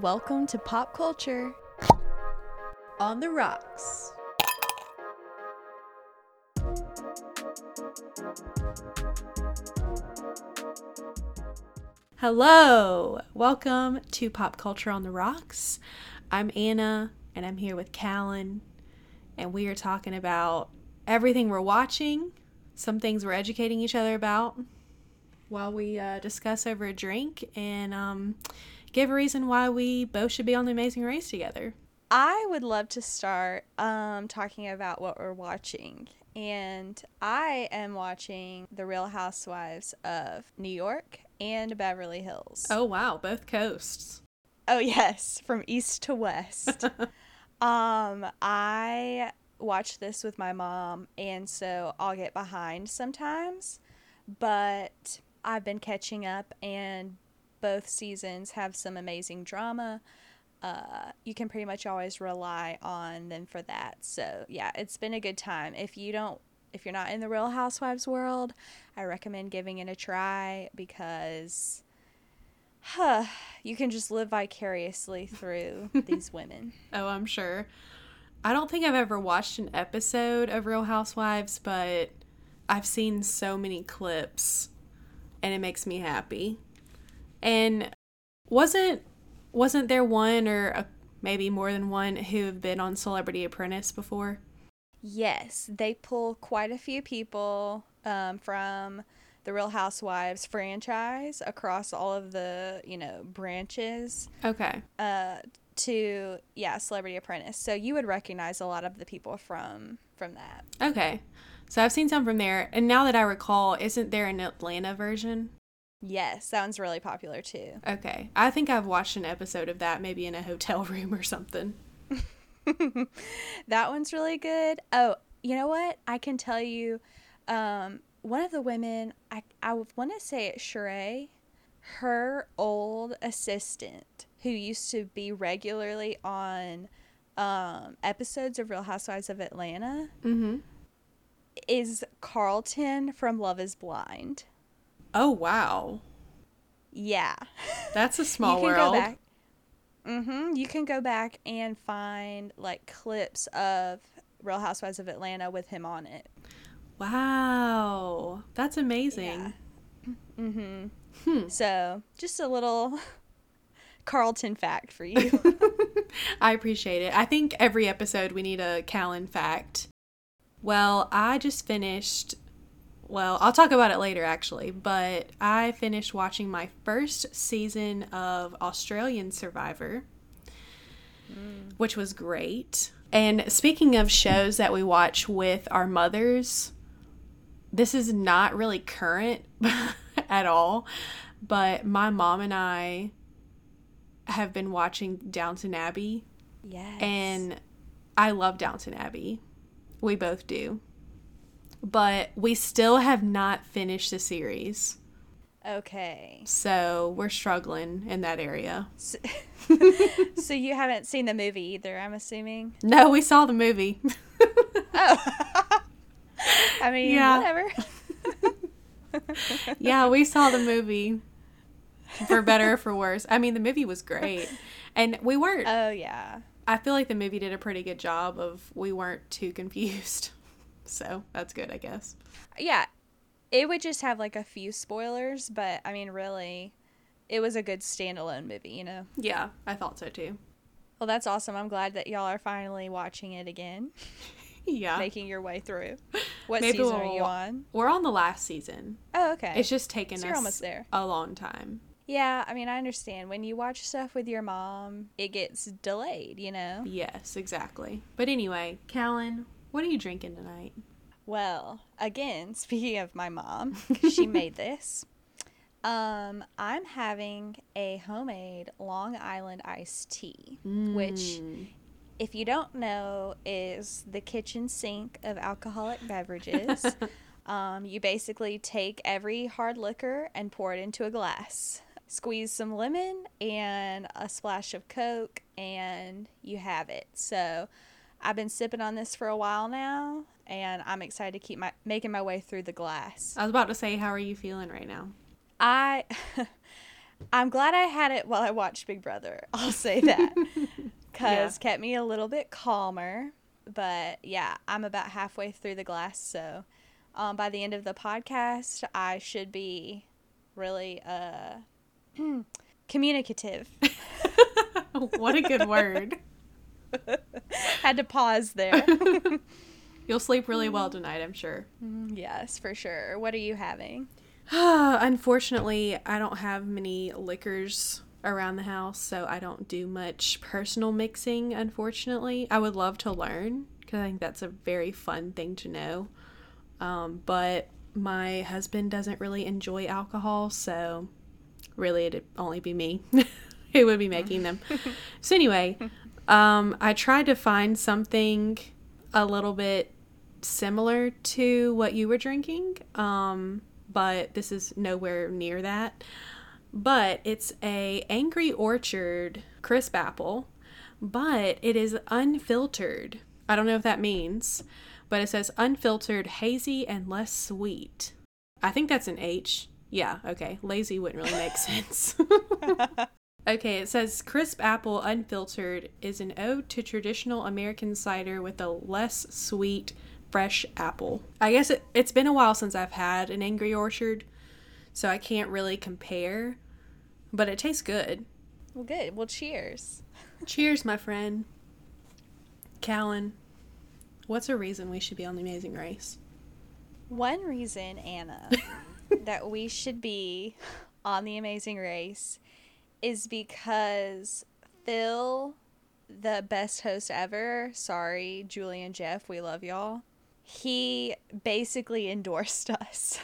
Welcome to Pop Culture on the Rocks. Hello, welcome to Pop Culture on the Rocks. I'm Anna, and I'm here with Callan, and we are talking about everything we're watching, some things we're educating each other about, while we uh, discuss over a drink and um, give a reason why we both should be on the Amazing Race together. I would love to start um, talking about what we're watching. And I am watching The Real Housewives of New York and Beverly Hills. Oh, wow, both coasts. Oh, yes, from east to west. um, I watch this with my mom, and so I'll get behind sometimes. But I've been catching up, and both seasons have some amazing drama. Uh, you can pretty much always rely on them for that. So yeah, it's been a good time. If you don't, if you're not in the Real Housewives world, I recommend giving it a try because, huh, you can just live vicariously through these women. Oh, I'm sure. I don't think I've ever watched an episode of Real Housewives, but I've seen so many clips and it makes me happy. And wasn't wasn't there one or a, maybe more than one who have been on Celebrity Apprentice before? Yes, they pull quite a few people um, from the Real Housewives franchise across all of the you know branches. Okay. Uh, to yeah, Celebrity Apprentice. So you would recognize a lot of the people from from that. Okay. So I've seen some from there, and now that I recall, isn't there an Atlanta version? Yes, that one's really popular too. Okay. I think I've watched an episode of that maybe in a hotel room or something. that one's really good. Oh, you know what? I can tell you um, one of the women, I, I want to say it's Sheree, her old assistant who used to be regularly on um, episodes of Real Housewives of Atlanta Mm-hmm. is Carlton from Love is Blind. Oh wow. Yeah. That's a small you can world. Go back. Mm-hmm. You can go back and find like clips of Real Housewives of Atlanta with him on it. Wow. That's amazing. Mm-hmm. Hmm. So just a little Carlton fact for you. I appreciate it. I think every episode we need a Callan fact. Well, I just finished. Well, I'll talk about it later actually, but I finished watching my first season of Australian Survivor, mm. which was great. And speaking of shows that we watch with our mothers, this is not really current at all, but my mom and I have been watching Downton Abbey yes. and I love Downton Abbey. We both do. But we still have not finished the series. okay. So we're struggling in that area. So, so you haven't seen the movie either, I'm assuming. No, we saw the movie. Oh. I mean, Yeah. whatever. yeah, we saw the movie. For better or for worse. I mean, the movie was great. And we weren't, Oh yeah. I feel like the movie did a pretty good job of we weren't too confused. So that's good, I guess. Yeah. It would just have like a few spoilers, but I mean really it was a good standalone movie, you know. Yeah, I thought so too. Well, that's awesome. I'm glad that y'all are finally watching it again, Yeah. making your way through. What Maybe season are we'll- you on? We're on the last season. Oh, okay. It's just taken So us almost there. a long time. Yeah, I mean, I understand. When you watch stuff with your mom, it gets delayed, you know? Yes, exactly. But anyway, Callan, what are you drinking tonight? Well, again, speaking of my mom, she made this. Um, I'm having a homemade Long Island iced tea, which, Mm. if you don't know, is the kitchen sink of alcoholic beverages. um, you basically take every hard liquor and pour it into a glass. Squeeze some lemon and a splash of Coke, and you have it. So, I've been sipping on this for a while now, and I'm excited to keep my making my way through the glass. I was about to say, how are you feeling right now? I I'm glad I had it while I watched Big Brother. I'll say that. Because kept me a little bit calmer. But yeah, I'm about halfway through the glass. So um, by the end of the podcast, I should be really uh, communicative. what a good word. Had to pause there. You'll sleep really well tonight, I'm sure. Mm, yes, for sure. What are you having? Unfortunately, I don't have many liquors around the house, so I don't do much personal mixing, unfortunately. I would love to learn because I think that's a very fun thing to know. Um, but my husband doesn't really enjoy alcohol, so really it'd only be me who would be making them. so, anyway, um, I tried to find something a little bit similar to what you were drinking. Um, but this is nowhere near that. But it's a Angry Orchard crisp apple, but it is unfiltered. I don't know if that means, but it says unfiltered, hazy, and less sweet. I think that's an H. Yeah, okay. Lazy wouldn't really make sense. okay, it says crisp apple unfiltered is an ode to traditional American cider with a less sweet, fresh apple. I guess it, it's been a while since I've had an Angry Orchard, so I can't really compare, but it tastes good. Well, good. Well, cheers. cheers, my friend. Callan, what's a reason we should be on the Amazing Race? One reason, Anna, that we should be on the Amazing Race is because Phil, the best host ever, sorry, Julie and Jeff, we love y'all he basically endorsed us.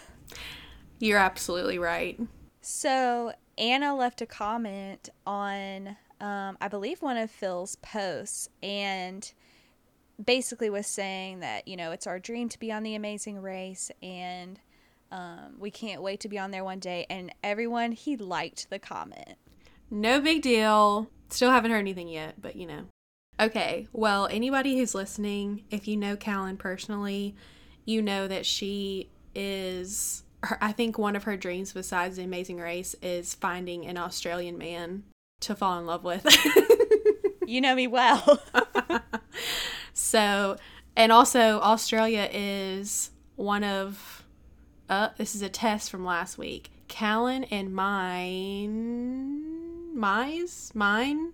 You're absolutely right. So Anna left a comment on, um, I believe, one of Phil's posts, and basically was saying that you know it's our dream to be on the Amazing Race, and um, we can't wait to be on there one day. And everyone he liked the comment. No big deal. Still haven't heard anything yet, but you know. Okay, well, anybody who's listening, if you know Callan personally, you know that she is. Her, I think one of her dreams, besides the Amazing Race, is finding an Australian man to fall in love with. you know me well. so, and also, Australia is one of. Uh, this is a test from last week. Callan and mine. Mize? Mine?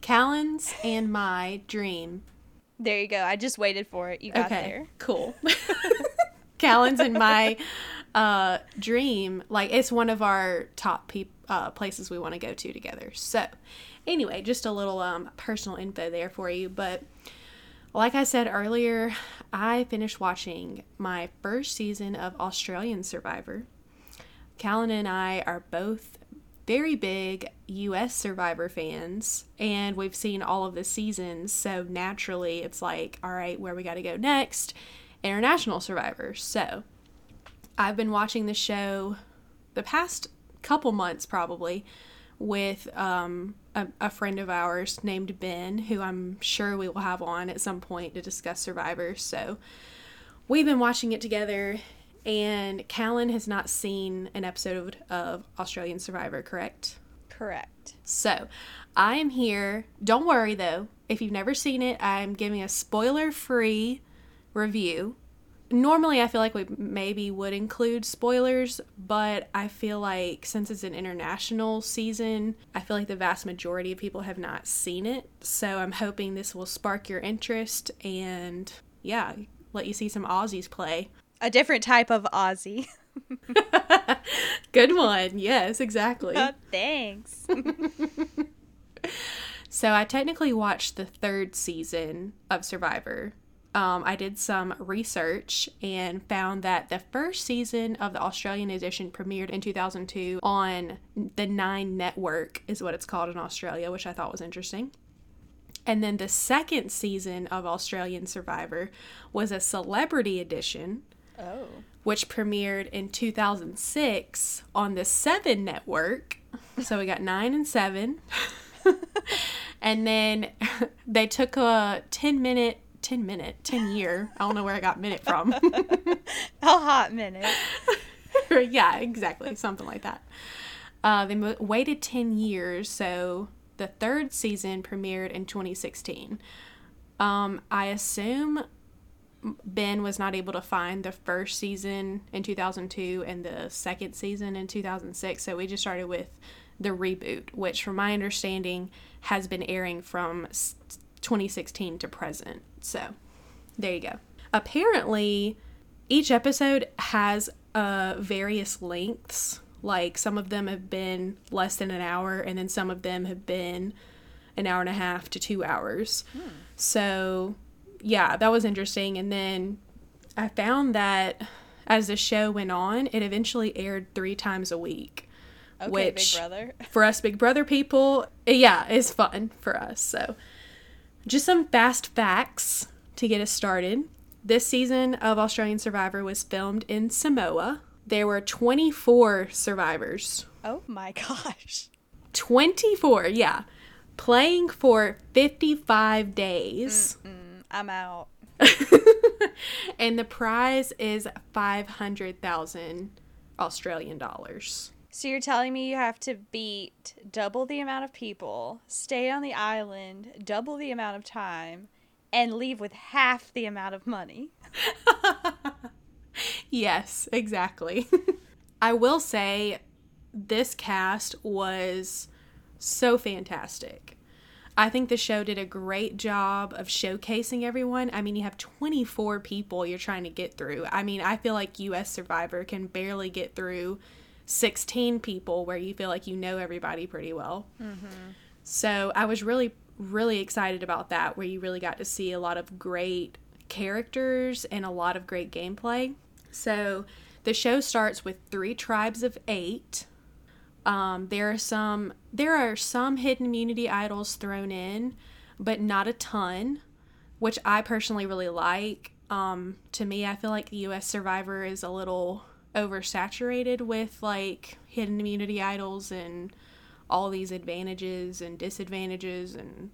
Callan's and my dream. There you go. I just waited for it. You got okay, there. Cool. Callan's and my uh, dream, like it's one of our top pe- uh, places we want to go to together. So, anyway, just a little um, personal info there for you. But like I said earlier, I finished watching my first season of Australian Survivor. Callan and I are both very big US Survivor fans, and we've seen all of the seasons, so naturally it's like, all right, where we got to go next? International Survivor. So I've been watching the show the past couple months probably with um, a, a friend of ours named Ben, who I'm sure we will have on at some point to discuss Survivor. So we've been watching it together and Callan has not seen an episode of Australian Survivor, correct? Correct. So, I am here. Don't worry though, if you've never seen it, I'm giving a spoiler free review. Normally, I feel like we maybe would include spoilers, but I feel like since it's an international season, I feel like the vast majority of people have not seen it. So, I'm hoping this will spark your interest and, yeah, let you see some Aussies play a different type of Aussie. Good one. Yes, exactly. Oh, thanks. so I technically watched the third season of Survivor. Um, I did some research and found that the first season of the Australian edition premiered in 2002 on the Nine Network, is what it's called in Australia, which I thought was interesting. And then the second season of Australian Survivor was a celebrity edition, Oh. Which premiered in 2006 on the Seven Network. So we got nine and seven. and then they took a 10 minute 10 minute 10 year i don't know where i got minute from a hot minute yeah exactly something like that Uh, they mo- waited 10 years, so the third season premiered in 2016. Um, I assume Ben was not able to find the first season in 2002 and the second season in 2006, so we just started with the reboot, which, from my understanding, has been airing from 2016 to present. So, there you go. Apparently, each episode has uh, various lengths. Like some of them have been less than an hour, and then some of them have been an hour and a half to two hours. Hmm. So, yeah, that was interesting. And then I found that as the show went on, it eventually aired three times a week. Okay, which Big Brother. for us Big Brother people, eh, yeah, is fun for us. So, just some fast facts to get us started. This season of Australian Survivor was filmed in Samoa. There were 24 survivors. Oh my gosh. 24, yeah. Playing for 55 days. Mm-mm, I'm out. and the prize is 500,000 Australian dollars. So you're telling me you have to beat double the amount of people, stay on the island double the amount of time, and leave with half the amount of money. yes, exactly. I will say this cast was so fantastic. I think the show did a great job of showcasing everyone. I mean, you have 24 people you're trying to get through. I mean, I feel like US Survivor can barely get through 16 people where you feel like you know everybody pretty well. Mm-hmm. So I was really really excited about that, where you really got to see a lot of great characters and a lot of great gameplay. So the show starts with three tribes of eight. Um, there are some there are some hidden immunity idols thrown in, but not a ton, which I personally really like. Um, to me, I feel like the U.S. Survivor is a little oversaturated with like hidden immunity idols and all these advantages and disadvantages and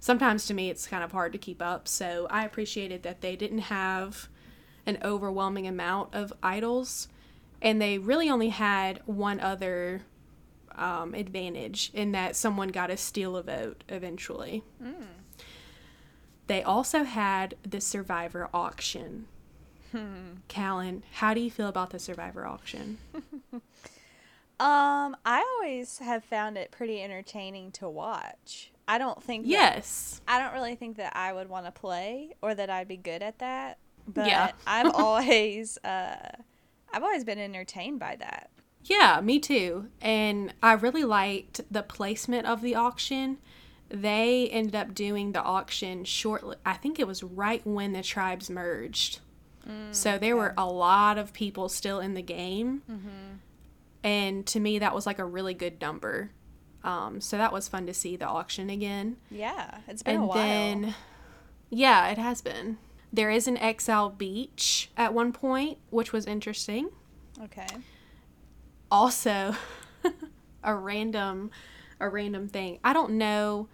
sometimes to me it's kind of hard to keep up so i appreciated that they didn't have an overwhelming amount of idols and they really only had one other um, advantage in that someone got to steal a vote eventually mm. they also had the survivor auction hmm. callan how do you feel about the survivor auction Um, I always have found it pretty entertaining to watch. I don't think. That, yes. I don't really think that I would want to play or that I'd be good at that. But yeah. I've always, uh, I've always been entertained by that. Yeah, me too. And I really liked the placement of the auction. They ended up doing the auction shortly. I think it was right when the tribes merged. Mm, so there were a lot of people still in the game. Mm-hmm and to me that was like a really good number um, so that was fun to see the auction again yeah it's been and a while then yeah it has been there is an exile beach at one point which was interesting okay also a random a random thing i don't know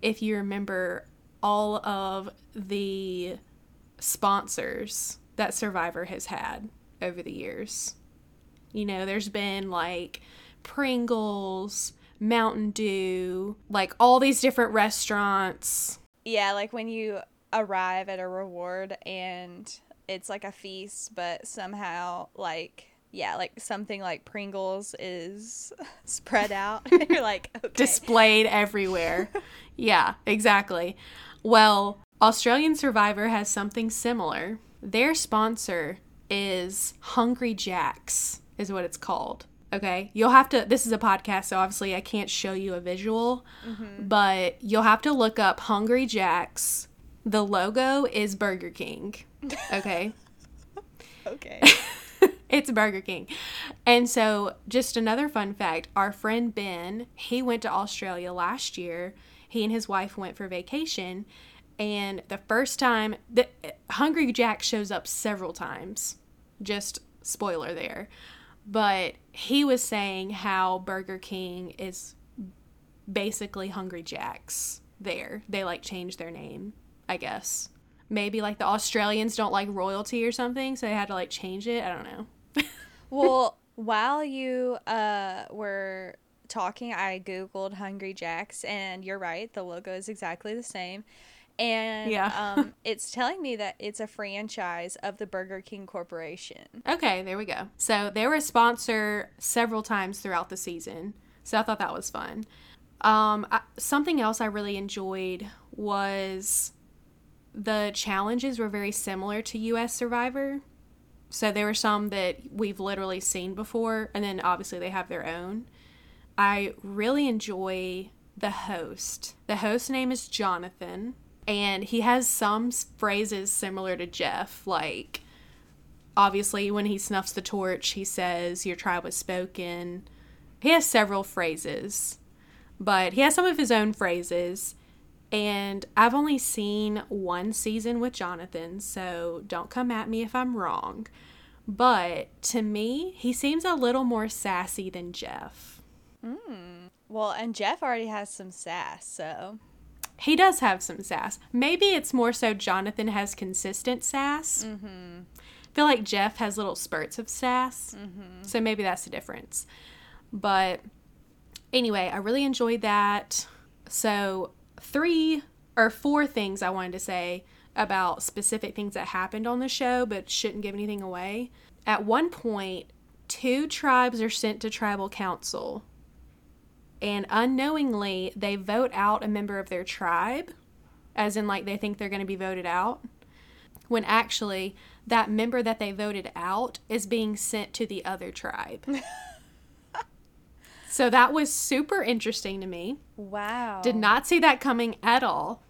if you remember all of the sponsors that survivor has had over the years you know, there's been like Pringles, Mountain Dew, like all these different restaurants. Yeah, like when you arrive at a reward and it's like a feast, but somehow like yeah, like something like Pringles is spread out. You're like okay. displayed everywhere. yeah, exactly. Well, Australian Survivor has something similar. Their sponsor is Hungry Jacks is what it's called. Okay. You'll have to, this is a podcast, so obviously I can't show you a visual, mm-hmm. but you'll have to look up Hungry Jacks. The logo is Burger King. Okay. okay. It's Burger King. And so, just another fun fact our friend Ben, he went to Australia last year. He and his wife went for vacation. And the first time, the Hungry Jack shows up several times. Just spoiler there but he was saying how Burger King is basically Hungry Jack's there. They like changed their name, I guess. Maybe like the Australians don't like royalty or something, so they had to like change it. I don't know. well, While you uh, were talking, I Googled Hungry Jacks, and you're right, the logo is exactly the same. And Yeah. um, it's telling me that it's a franchise of the Burger King Corporation. Okay, there we go. So they were a sponsor several times throughout the season. So I thought that was fun. Um, I, something else I really enjoyed was the challenges were very similar to US Survivor. So there were some that we've literally seen before, and then obviously they have their own. I really enjoy the host. The host name is Jonathan, and he has some phrases similar to Jeff, like obviously when he snuffs the torch, he says, Your tribe was spoken. He has several phrases, but he has some of his own phrases. And I've only seen one season with Jonathan, so don't come at me if I'm wrong. But to me, he seems a little more sassy than Jeff. Well, and Jeff already has some sass, so He does have some sass. Maybe it's more so Jonathan has consistent sass. Mm-hmm. I feel like Jeff has little spurts of sass. Mm-hmm. So maybe that's the difference. But anyway, I really enjoyed that. So, three or four things I wanted to say about specific things that happened on the show, but shouldn't give anything away. At one point, two tribes are sent to tribal council and unknowingly they vote out a member of their tribe as in like they think they're going to be voted out when actually that member that they voted out is being sent to the other tribe so that was super interesting to me wow. did not see that coming at all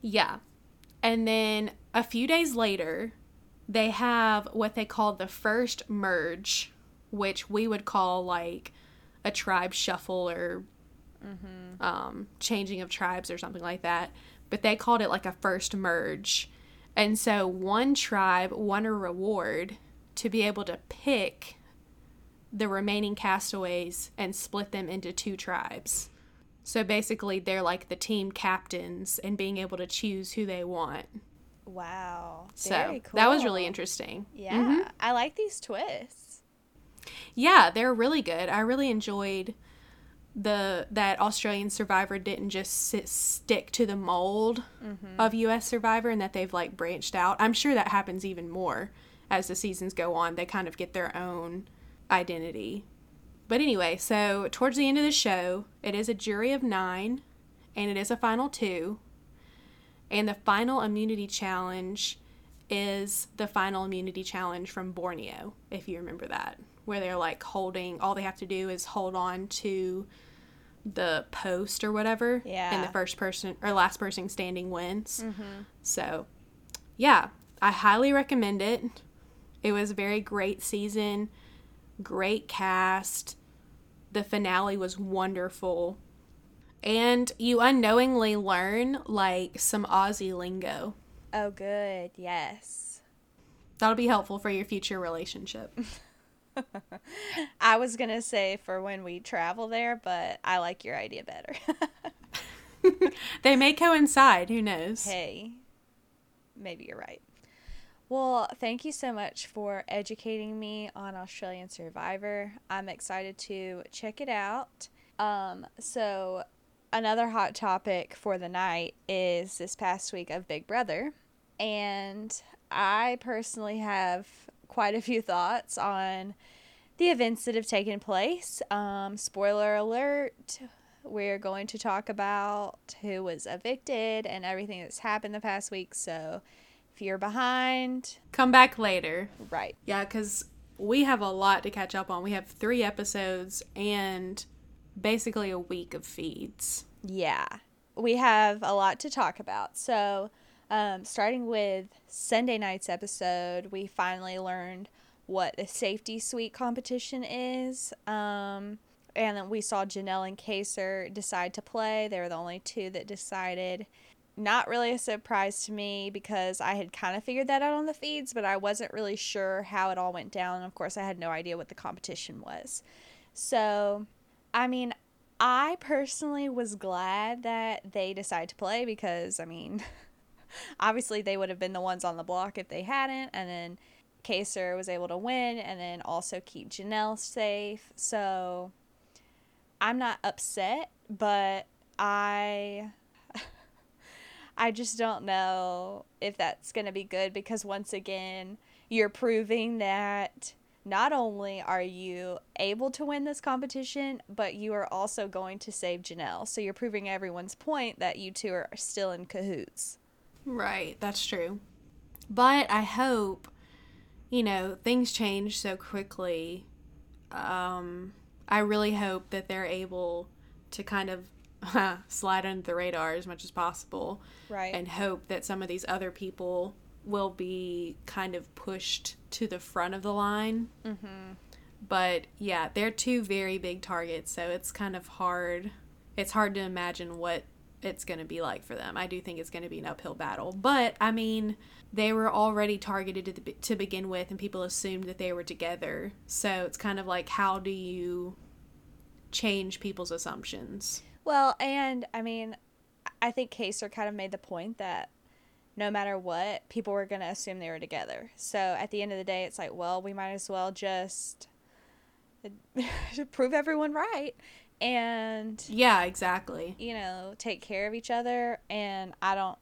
yeah and then a few days later they have what they call the first merge which we would call like a tribe shuffle or um, changing of tribes or something like that. But they called it like a first merge. And so one tribe won a reward to be able to pick the remaining castaways and split them into two tribes. So basically, they're like the team captains and being able to choose who they want. Wow. So cool. that was really interesting. Yeah. Mm-hmm. I like these twists. Yeah, they're really good. I really enjoyed the that Australian Survivor didn't just sit, stick to the mold mm-hmm. of US Survivor and that they've like branched out. I'm sure that happens even more as the seasons go on. They kind of get their own identity. But anyway, so towards the end of the show, it is a jury of 9 and it is a final 2. And the final immunity challenge is the final immunity challenge from Borneo, if you remember that, where they're like holding, all they have to do is hold on to the post or whatever. And the first person or last person standing wins. Mm-hmm. So, yeah, I highly recommend it. It was a very great season, great cast. The finale was wonderful. And you unknowingly learn like some Aussie lingo. Oh, good. Yes. That'll be helpful for your future relationship. I was going to say for when we travel there, but I like your idea better. they may coincide, who knows? hey, maybe you're right. Well, thank you so much for educating me on Australian Survivor. I'm excited to check it out. Um, so, another hot topic for the night is this past week of Big Brother. And I personally have quite a few thoughts on the events that have taken place. Um, spoiler alert, we're going to talk about who was evicted and everything that's happened the past week. So you're behind, Come back later. right. Yeah, because we have a lot to catch up on. We have three episodes and basically a week of feeds. Yeah, we have a lot to talk about. So, um, starting with Sunday night's episode, we finally learned what the safety suite competition is. Um, and then we saw Janelle and Kaysar decide to play. They were the only two that decided. Not really a surprise to me because I had kind of figured that out on the feeds, but I wasn't really sure how it all went down. Of course, I had no idea what the competition was. So, I mean, I personally was glad that they decided to play because, I mean, obviously they would have been the ones on the block if they hadn't. And then Kaysar was able to win and then also keep Janelle safe. So I'm not upset, but I I just don't know if that's going to be good because once again, you're proving that not only are you able to win this competition, but you are also going to save Janelle. So you're proving everyone's point that you two are still in cahoots. Right, that's true. But I hope, you know, things change so quickly. Um, I really hope that they're able to kind of slide under the radar as much as possible. Right. And hope that some of these other people will be kind of pushed to the front of the line. Mm-hmm. But yeah, they're two very big targets, so it's kind of hard. It's hard to imagine what it's going to be like for them. I do think it's going to be an uphill battle. But I mean, they were already targeted to, the, to begin with, and people assumed that they were together. So it's kind of like, how do you change people's assumptions? Well, and I mean, I think Kaysar kind of made the point that no matter what, people were going to assume they were together. So at the end of the day, it's like, well, we might as well just prove everyone right and yeah exactly. you know take care of each other and i don't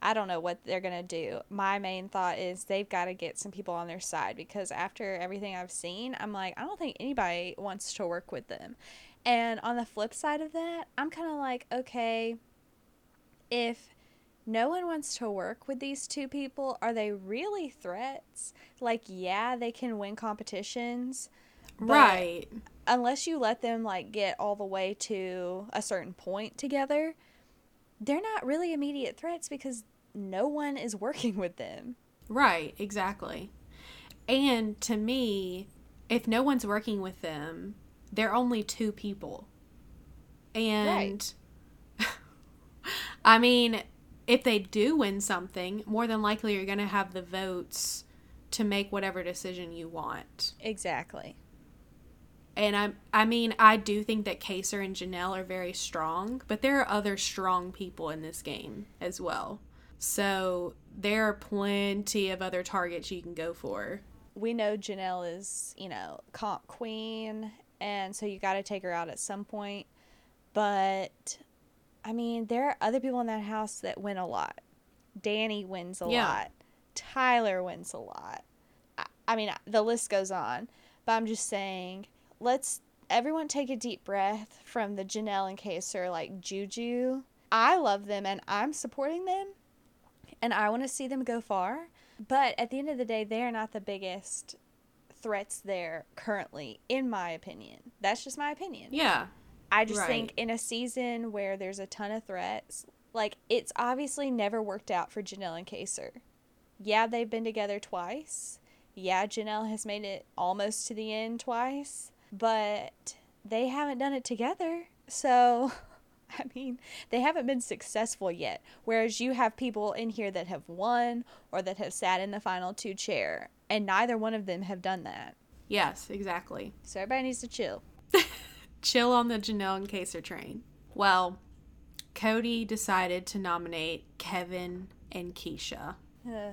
i don't know what they're going to do. My main thought is they've got to get some people on their side because after everything i've seen i'm like i don't think anybody wants to work with them and on the flip side of that i'm kind of like okay if no one wants to work with these two people are they really threats like yeah they can win competitions right unless you let them like get all the way to a certain point together, they're not really immediate threats because no one is working with them. Right, exactly. And to me, if no one's working with them, they're only two people. And right. I mean, if they do win something, more than likely you're going to have the votes to make whatever decision you want. Exactly and I I mean I do think that Kaysar and Janelle are very strong, but there are other strong people in this game as well. So there are plenty of other targets you can go for. We know Janelle is, you know, comp queen, and so you got to take her out at some point. But I mean, there are other people in that house that win a lot. Danny wins a yeah. lot. Tyler wins a lot. I, I mean, the list goes on. But I'm just saying, let's everyone take a deep breath from the Janelle and Kaysar like juju. I love them and I'm supporting them and I want to see them go far. But at the end of the day, they're not the biggest threats there currently, in my opinion. That's just my opinion. Yeah. I just right. think in a season where there's a ton of threats, like it's obviously never worked out for Janelle and Kaysar. Yeah, they've been together twice. Yeah, Janelle has made it almost to the end twice but they haven't done it together. So, I mean, they haven't been successful yet. Whereas you have people in here that have won or that have sat in the final two chair, and neither one of them have done that. Yes, exactly. So everybody needs to chill. chill on the Janelle and Kaysar train. Well, Cody decided to nominate Kevin and Keisha. Uh.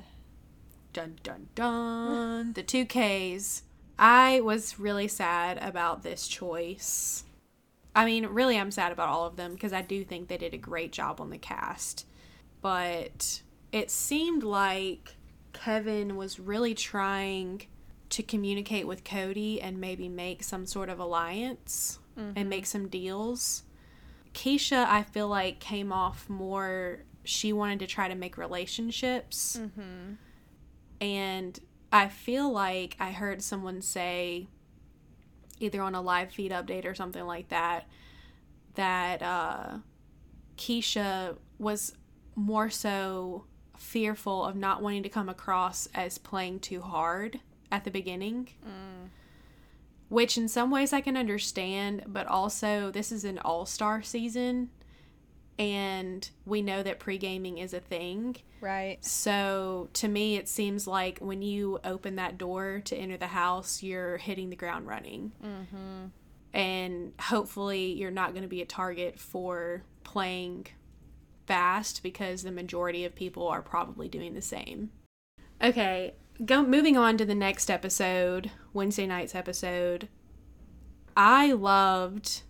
Dun dun dun. the two Ks I was really sad about this choice. I mean, really, I'm sad about all of them because I do think they did a great job on the cast. But it seemed like Kevin was really trying to communicate with Cody and maybe make some sort of alliance mm-hmm. and make some deals. Keisha, I feel like, came off more, she wanted to try to make relationships. Mm-hmm. And I feel like I heard someone say, either on a live feed update or something like that, that uh, Keisha was more so fearful of not wanting to come across as playing too hard at the beginning. Mm. Which, in some ways, I can understand, but also, this is an all star season and we know that pre gaming is a thing. Right. So to me, it seems like when you open that door to enter the house, you're hitting the ground running. Mm-hmm. And hopefully, you're not going to be a target for playing fast because the majority of people are probably doing the same. Okay, go moving on to the next episode, Wednesday night's episode. I loved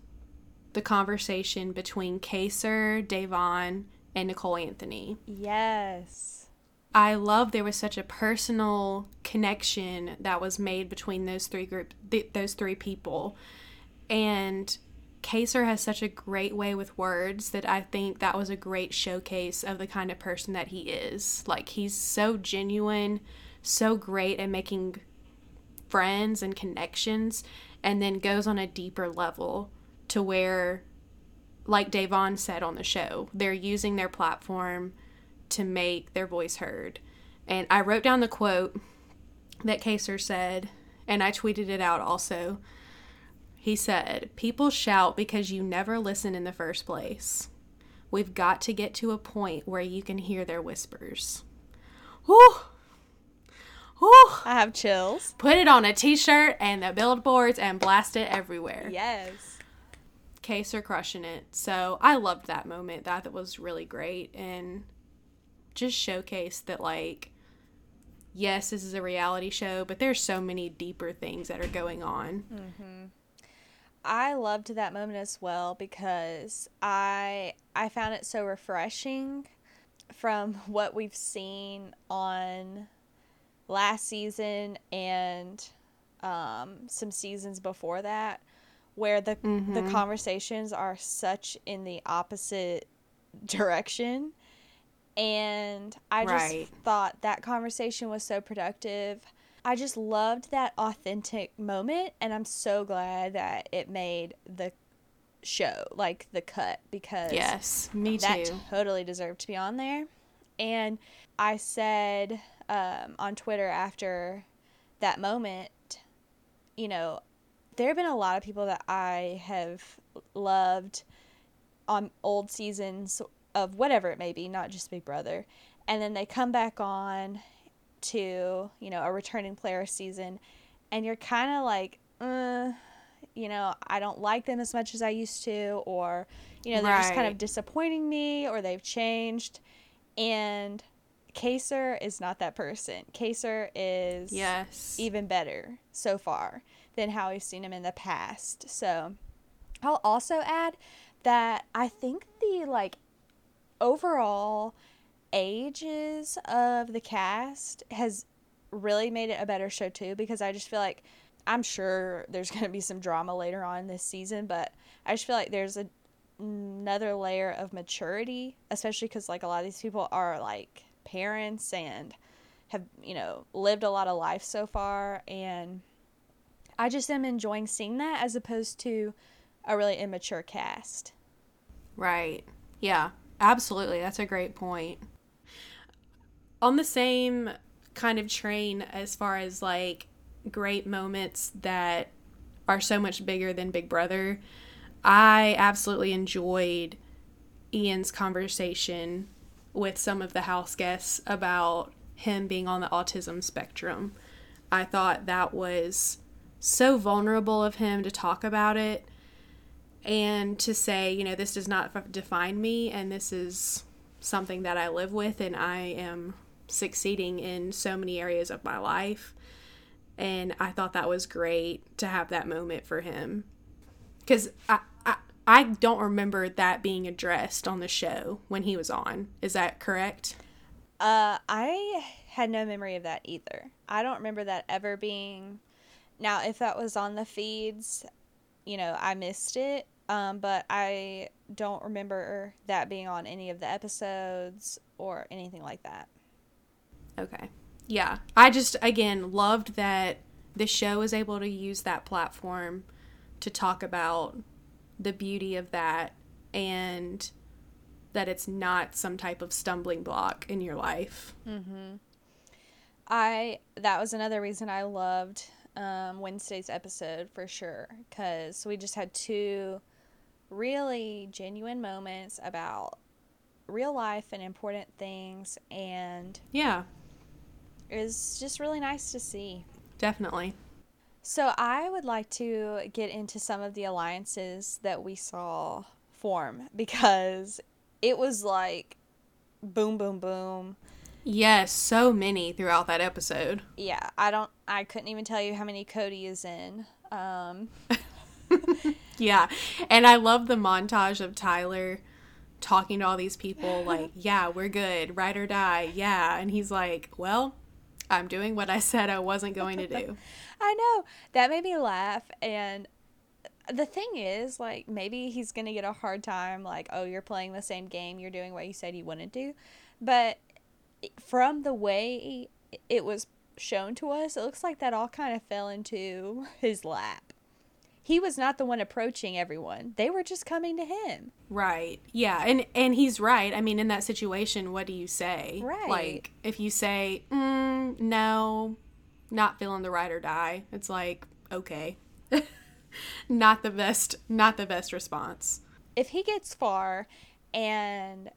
the conversation between Kaysar, Da'Vonne, and Nicole Anthony. Yes. I love there was such a personal connection that was made between those three group th- those three people. And Kaysar has such a great way with words that I think that was a great showcase of the kind of person that he is. Like he's so genuine, so great at making friends and connections and then goes on a deeper level to where like Da'Vonne said on the show, they're using their platform to make their voice heard. And I wrote down the quote that Kaysar said, and I tweeted it out also. He said, People shout because you never listen in the first place. We've got to get to a point where you can hear their whispers. Whew! Whew! I have chills. Put it on a t shirt and the billboards and blast it everywhere. Yes. Kaysar crushing it. So I loved that moment. That, was really great and just showcased that like yes, this is a reality show, but there's so many deeper things that are going on. Mm-hmm. I loved that moment as well because I I found it so refreshing from what we've seen on last season and um, some seasons before that, where the the conversations are such in the opposite direction. And I just thought that conversation was so productive. I just loved that authentic moment, and I'm so glad that it made the show, like the cut, because Yes, me that too. totally deserved to be on there. And I said um, on Twitter after that moment, you know, there have been a lot of people that I have loved on old seasons of whatever it may be, not just Big Brother. And then they come back on to, you know, a returning player season, and you're kind of like, uh, you know, I don't like them as much as I used to, or, you know, they're just kind of disappointing me, or they've changed. And Kaysar is not that person. Kaysar is Yes. even better so far than how we've seen him in the past. So I'll also add that I think the like overall ages of the cast has really made it a better show too because I just feel like I'm sure there's going to be some drama later on this season, but I just feel like there's a, another layer of maturity, especially because like a lot of these people are like parents and have you know lived a lot of life so far, and I just am enjoying seeing that as opposed to a really immature cast. Right. Yeah, absolutely. That's a great point. On the same kind of train as far as like great moments that are so much bigger than Big Brother, I absolutely enjoyed Ian's conversation with some of the house guests about him being on the autism spectrum. I thought that was so vulnerable of him to talk about it and to say, you know, this does not define me and this is something that I live with and I am succeeding in so many areas of my life. And I thought that was great to have that moment for him. Cuz I, I I don't remember that being addressed on the show when he was on. Is that correct? Uh, I had no memory of that either. I don't remember that ever being. Now, if that was on the feeds, you know, I missed it. Um, but I don't remember that being on any of the episodes or anything like that. Okay. Yeah. I just, again, loved that the show was able to use that platform to talk about the beauty of that and that it's not some type of stumbling block in your life. Mm-hmm. I that was another reason I loved um, Wednesday's episode for sure because we just had two really genuine moments about real life and important things, and Yeah, was just really nice to see. definitely. So I would like to get into some of the alliances that we saw form because it was like boom, boom, boom. Yes, so many throughout that episode. Yeah, I don't I couldn't even tell you how many Cody is in. Um Yeah. And I love the montage of Tyler talking to all these people like, "Yeah, we're good. Ride or die." Yeah. And he's like, "Well, I'm doing what I said I wasn't going to do." I know. That made me laugh and the thing is, like, maybe he's gonna get a hard time, like, oh, you're playing the same game, you're doing what you said you wouldn't do. But from the way it was shown to us, it looks like that all kind of fell into his lap. He was not the one approaching everyone; they were just coming to him. Right. Yeah. And and he's right. I mean, in that situation, what do you say? Right. Like, if you say, mm, "No, not feeling the ride or die," it's like, okay. not the best. Not the best response. If he gets far, and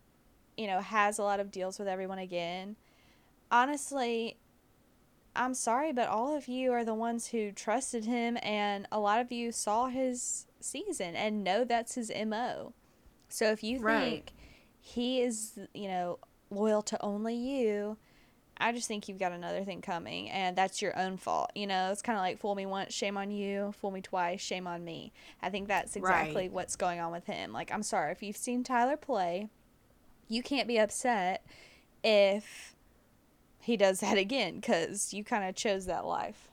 you know has a lot of deals with everyone again, honestly, I'm sorry, but all of you are the ones who trusted him, and a lot of you saw his season and know that's his MO. So if you Right. think he is, you know, loyal to only you, I just think you've got another thing coming, and that's your own fault. You know, it's kind of like fool me once, shame on you, fool me twice, shame on me. I think that's exactly Right. what's going on with him. Like, I'm sorry, if you've seen Tyler play, you can't be upset if he does that again because you kind of chose that life.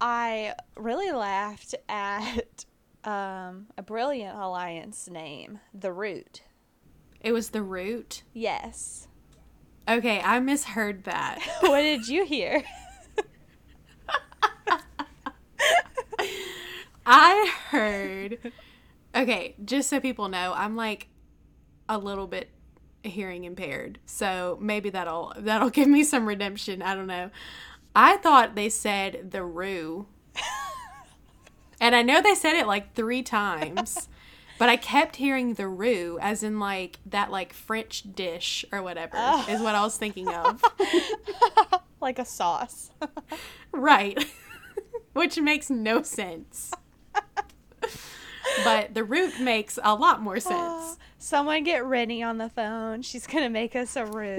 I really laughed at um, a brilliant alliance name, The Root. It was the root. Yes. Okay, I misheard that. what did you hear? I heard. Okay, just so people know, I'm like a little bit hearing impaired. So maybe that'll that'll give me some redemption. I don't know. I thought they said the roux. and I know they said it like 3 times. But I kept hearing the roux as in like that like French dish or whatever is what I was thinking of. like a sauce. Right. Which makes no sense. but the root makes a lot more sense. Ah. Someone get Renny on the phone. She's going to make us a roux.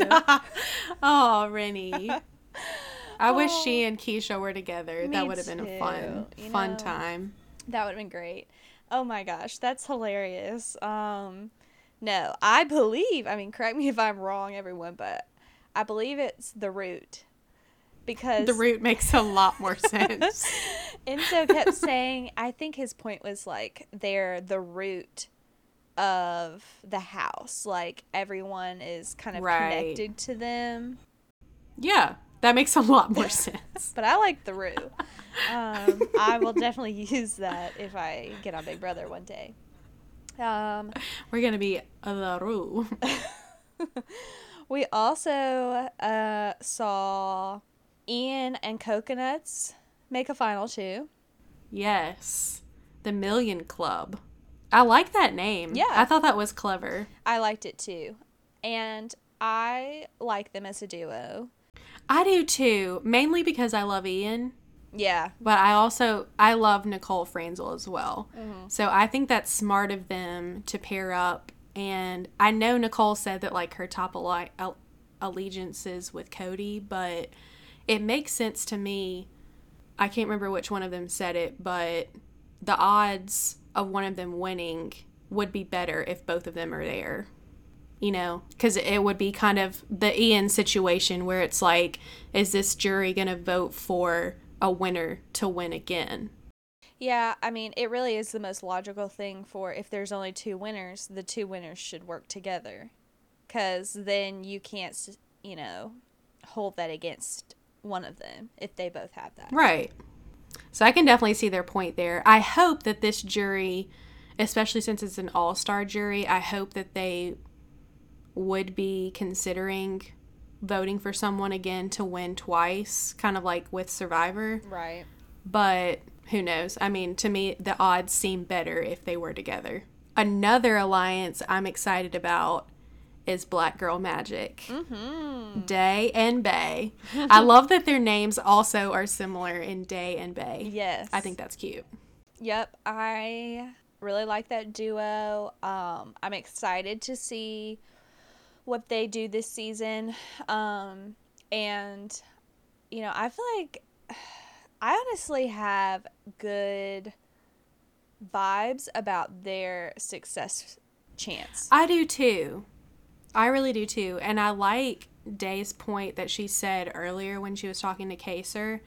oh, Renny. I wish she and Keesha were together. That would have been a fun, you fun know. time. That would have been great. Oh my gosh, that's hilarious. Um, no, I believe. I mean, correct me if I'm wrong, everyone, but I believe it's the root because The root makes a lot more sense. Enzo kept saying. I think his point was like they're the root of the house. Like everyone is kind of Right. connected to them. yeah, that makes a lot more sense. But I like the root. Um, I will definitely use that if I get on Big Brother one day. Um, We're going to be the root. We also uh, saw Ian and Coconuts make a final two. Yes. The Million Club. I like that name. Yeah. I thought that was clever. I liked it too. And I like them as a duo. I do too, mainly because I love Ian. Yeah. But I also I love Nicole Franzel as well. Mm-hmm. So I think that's smart of them to pair up. And I know Nicole said that like her top alle- al- allegiance is with Cody, but it makes sense to me. I can't remember which one of them said it, but the odds of one of them winning would be better if both of them are there. You know, because it would be kind of the Ian situation where it's like, is this jury going to vote for a winner to win again? Yeah, I mean, it really is the most logical thing for if there's only two winners, the two winners should work together. Because then you can't, you know, hold that against one of them if they both have that. Right. So I can definitely see their point there. I hope that this jury, especially since it's an all star jury, I hope that they would be considering voting for someone again to win twice, kind of like with Survivor. Right. But who knows? I mean, to me, the odds seem better if they were together. Another alliance I'm excited about is Black Girl Magic. Mm-hmm. Day and Bay. I love that their names also are similar in Day and Bay. Yes. I think that's cute. Yep, I really like that duo. Um, I'm excited to see what they do this season. Um, and, you know, I feel like I honestly have good vibes about their success chance. I do too. I really do too. And I like Day's point that she said earlier when she was talking to Kaysar,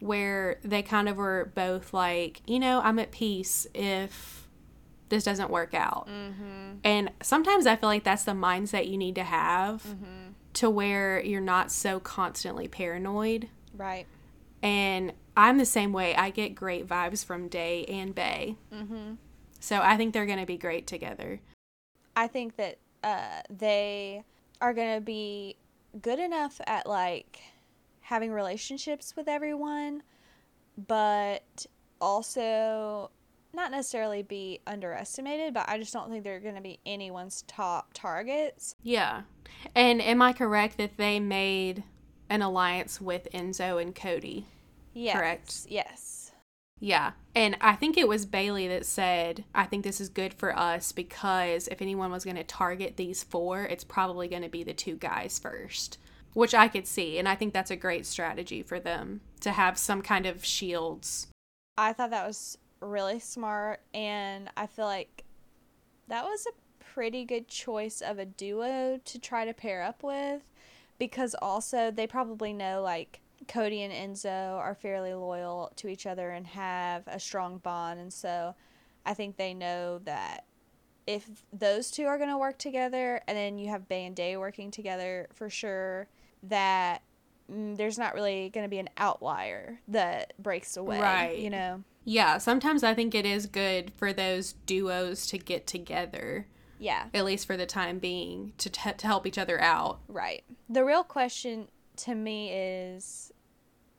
where they kind of were both like, you know, I'm at peace if this doesn't work out. Mm-hmm. And sometimes I feel like that's the mindset you need to have mm-hmm. to where you're not so constantly paranoid. Right. And I'm the same way. I get great vibes from Day and Bay. Mm-hmm. So I think they're going to be great together. I think that uh, they are going to be good enough at like having relationships with everyone, but also not necessarily be underestimated, but I just don't think they're going to be anyone's top targets. Yeah. And am I correct that they made an alliance with Enzo and Cody? Yes. Correct? Yes. Yeah. And I think it was Bayleigh that said, I think this is good for us because if anyone was going to target these four, it's probably going to be the two guys first, which I could see. And I think that's a great strategy for them to have some kind of shields. I thought that was really smart. And I feel like that was a pretty good choice of a duo to try to pair up with because also they probably know, like, Cody and Enzo are fairly loyal to each other and have a strong bond. And so I think they know that if those two are going to work together and then you have Bay and Day working together for sure, that mm, there's not really going to be an outlier that breaks away. Right. You know? Yeah. Sometimes I think it is good for those duos to get together. Yeah. At least for the time being to, t- to help each other out. Right. The real question to me is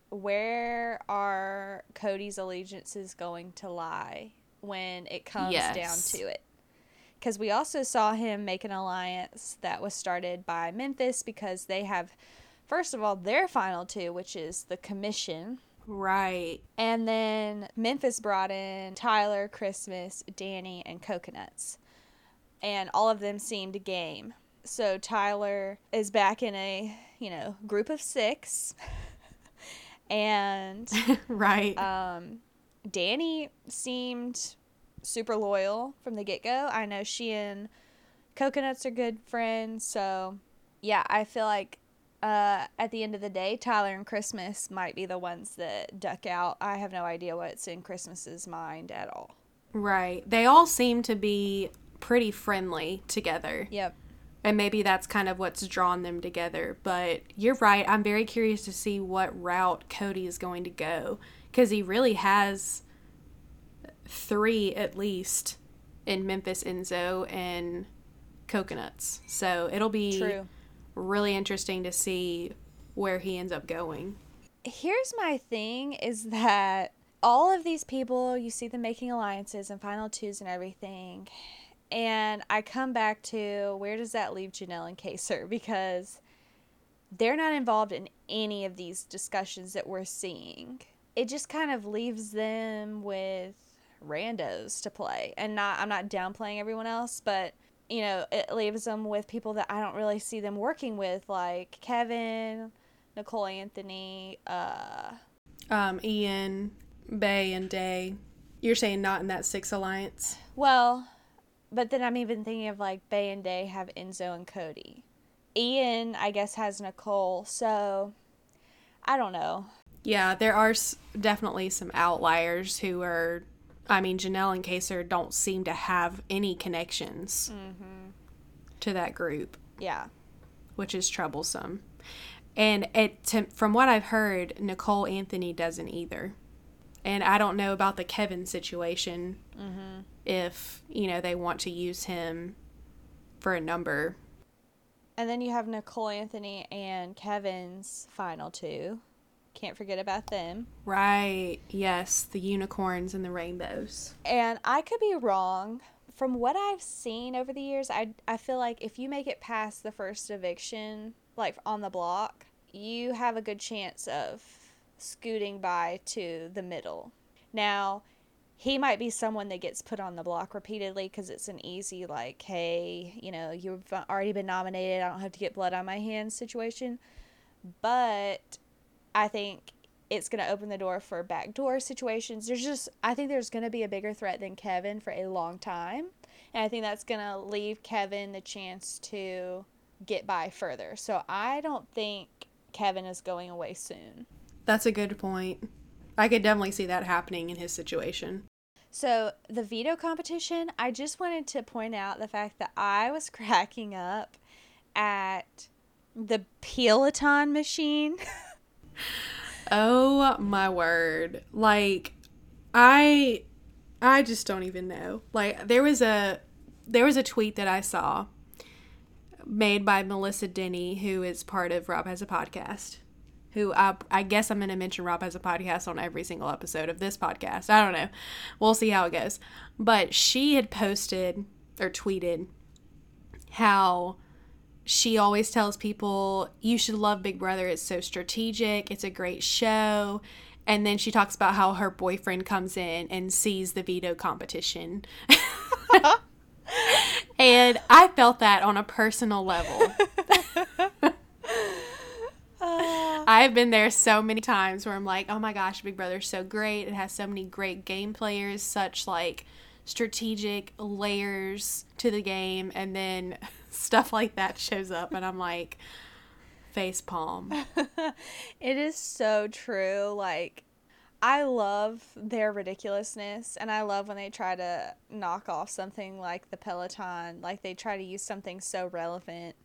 where are Cody's allegiances going to lie when it comes yes. down to it? Because we also saw him make an alliance that was started by Memphis because they have, first of all, their final two, which is the commission. Right. And then Memphis brought in Tyler, Christmas, Dani, and Coconuts. And all of them seemed game. So Tyler is back in a, you know, group of six. and right. Um, Dani seemed super loyal from the get go. I know she and Coconuts are good friends, so yeah, I feel like uh, at the end of the day, Tyler and Christmas might be the ones that duck out. I have no idea what's in Christmas's mind at all. Right. They all seem to be pretty friendly together. Yep and maybe that's kind of what's drawn them together. But you're right. I'm very curious to see what route Cody is going to go because he really has three at least in Memphis Enzo and Coconuts. So it'll be True. really interesting to see where he ends up going. Here's my thing is that all of these people, you see them making alliances and final twos and everything, and I come back to where does that leave Janelle and Kaysar? Because they're not involved in any of these discussions that we're seeing. It just kind of leaves them with randos to play. And not I'm not downplaying everyone else, but you know, it leaves them with people that I don't really see them working with, like Kevin, Nicole Anthony, uh um, Ian, Bay and Day. You're saying not in that six alliance? Well, but then I'm even thinking of like Bay and Day have Enzo and Cody. Ian, I guess, has Nicole. So I don't know. Yeah, there are definitely some outliers who are. I mean, Janelle and Kaysar don't seem to have any connections mm-hmm. to that group. Yeah. Which is troublesome. And it, to, from what I've heard, Nicole Anthony doesn't either. And I don't know about the Kevin situation. Mm-hmm if you know they want to use him for a number. And then you have Nicole Anthony and Kevin's final two. Can't forget about them. Right. Yes, the unicorns and the rainbows. And I could be wrong. From what I've seen over the years, I I feel like if you make it past the first eviction, like on the block, you have a good chance of scooting by to the middle. Now, he might be someone that gets put on the block repeatedly because it's an easy, like, hey, you know, you've already been nominated. I don't have to get blood on my hands situation. But I think it's going to open the door for backdoor situations. There's just, I think there's going to be a bigger threat than Kevin for a long time. And I think that's going to leave Kevin the chance to get by further. So I don't think Kevin is going away soon. That's a good point. I could definitely see that happening in his situation. So, the veto competition, I just wanted to point out the fact that I was cracking up at the Peloton machine. oh my word. Like I I just don't even know. Like there was a there was a tweet that I saw made by Melissa Denny, who is part of Rob Has a Podcast. Who I, I guess I'm going to mention Rob Has a Podcast on every single episode of this podcast. I don't know. We'll see how it goes. But she had posted or tweeted how she always tells people, you should love Big Brother. It's so strategic, it's a great show. And then she talks about how her boyfriend comes in and sees the veto competition. and I felt that on a personal level. I've been there so many times where I'm like, oh my gosh, Big Brother's so great. It has so many great game players, such like strategic layers to the game. And then stuff like that shows up, and I'm like, face palm. it is so true. Like, I love their ridiculousness and I love when they try to knock off something like the Peloton. Like they try to use something so relevant,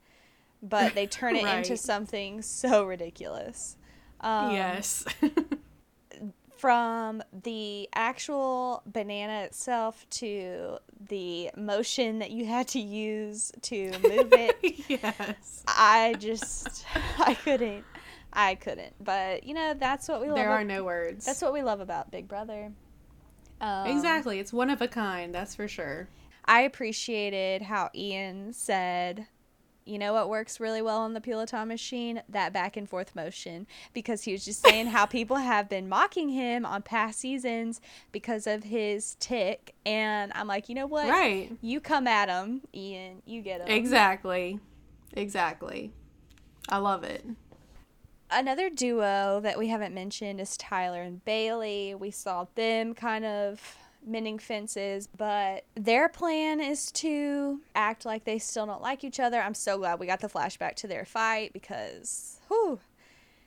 but they turn it right. into something so ridiculous. Um, yes. from the actual banana itself to the motion that you had to use to move it. yes. I just I couldn't I couldn't. But you know, that's what we love. There are no words. That's what we love about Big Brother. Um, exactly. It's one of a kind, that's for sure. I appreciated how Ian said, you know what works really well on the Peloton machine? That back and forth motion. Because he was just saying how people have been mocking him on past seasons because of his tick. And I'm like, you know what? Right. You come at him, Ian. You get him. Exactly. Exactly. I love it. Another duo that we haven't mentioned is Tyler and Bayleigh. We saw them kind of mending fences, but their plan is to act like they still don't like each other. I'm so glad we got the flashback to their fight because, whew.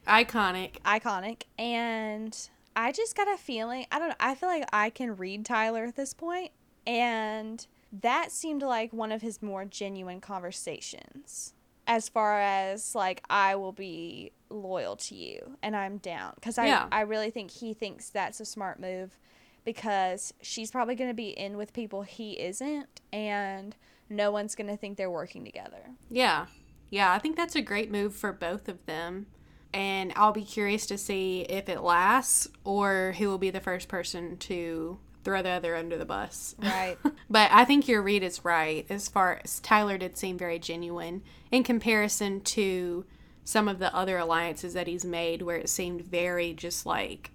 Iconic. Iconic. And I just got a feeling, I don't know, I feel like I can read Tyler at this point, and that seemed like one of his more genuine conversations as far as like I will be loyal to you and I'm down because I yeah. I really think he thinks that's a smart move because she's probably going to be in with people he isn't and no one's going to think they're working together. Yeah. Yeah, I think that's a great move for both of them. And I'll be curious to see if it lasts or who will be the first person to throw the other under the bus. Right. but I think your read is right as far as Tyler did seem very genuine in comparison to some of the other alliances that he's made where it seemed very just like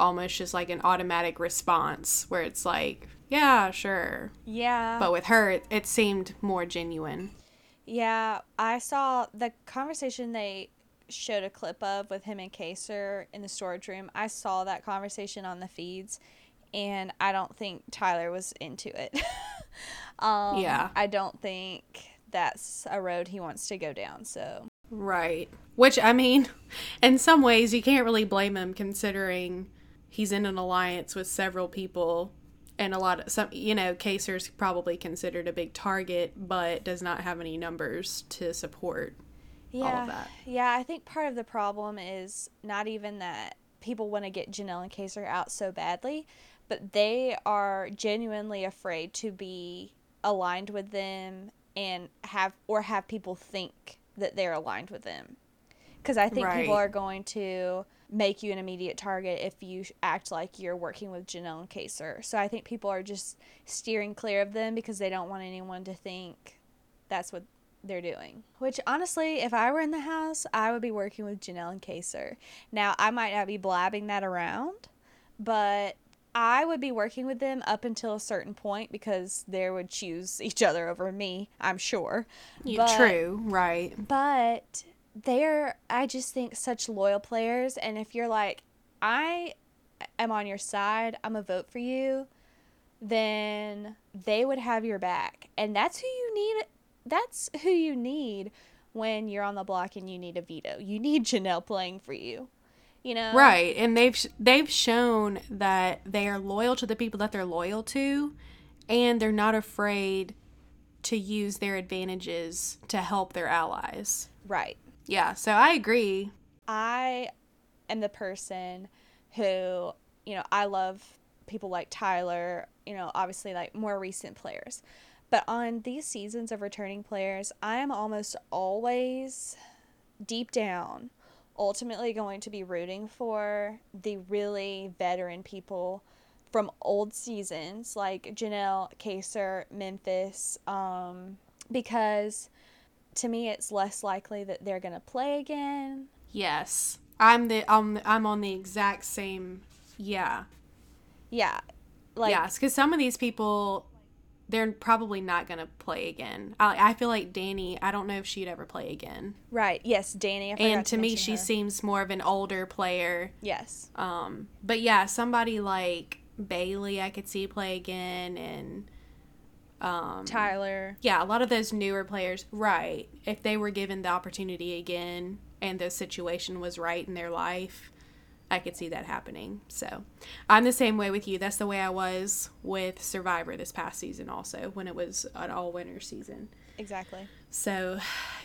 almost just like an automatic response where it's like, yeah, sure. Yeah. But with her, it, it seemed more genuine. Yeah, I saw the conversation they showed a clip of with him and Kaysar in the storage room. I saw that conversation on the feeds, and I don't think Tyler was into it. um, yeah. I don't think that's a road he wants to go down. So. Right. Which, I mean, in some ways, you can't really blame him considering he's in an alliance with several people and a lot of some you know Kaysar's probably considered a big target but does not have any numbers to support yeah yeah i think part of the problem is not even that people want to get janelle and Kaysar out so badly but they are genuinely afraid to be aligned with them and have or have people think that they're aligned with them because i think right. people are going to make you an immediate target if you act like you're working with Janelle and Kaysar. So I think people are just steering clear of them because they don't want anyone to think that's what they're doing. Which honestly, if I were in the house, I would be working with Janelle and Kaysar. Now, I might not be blabbing that around, but I would be working with them up until a certain point because they would choose each other over me, I'm sure. Yeah, But- True, right. But they're, I just think, such loyal players. And if you're like, I am on your side, I'm a vote for you, then they would have your back. And that's who you need. That's who you need when you're on the block and you need a veto. You need Janelle playing for you. You know? Right, and they've they've shown that they are loyal to the people that they're loyal to, and they're not afraid to use their advantages to help their allies. Right. Yeah, so I agree. I am the person who, you know, I love people like Tyler, you know, obviously like more recent players. But on these seasons of returning players, I am almost always deep down ultimately going to be rooting for the really veteran people from old seasons like Janelle, Kaysar, Memphis, um, because to me it's less likely that they're going to play again. Yes, I'm the I'm I'm on the exact same. Yeah, Yeah. Like yes, because some of these people, they're probably not gonna play again. I I feel like Dani. I don't know if she'd ever play again. right. Yes, Dani. And to me, she her. seems more of an older player. Yes. Um, but yeah, somebody like Bayleigh, I could see play again, and um, Tyler. yeah, a lot of those newer players, right? If they were given the opportunity again, and the situation was right in their life, I could see that happening. So, I'm the same way with you. That's the way I was with Survivor this past season, also when it was an all winter season. Exactly. So,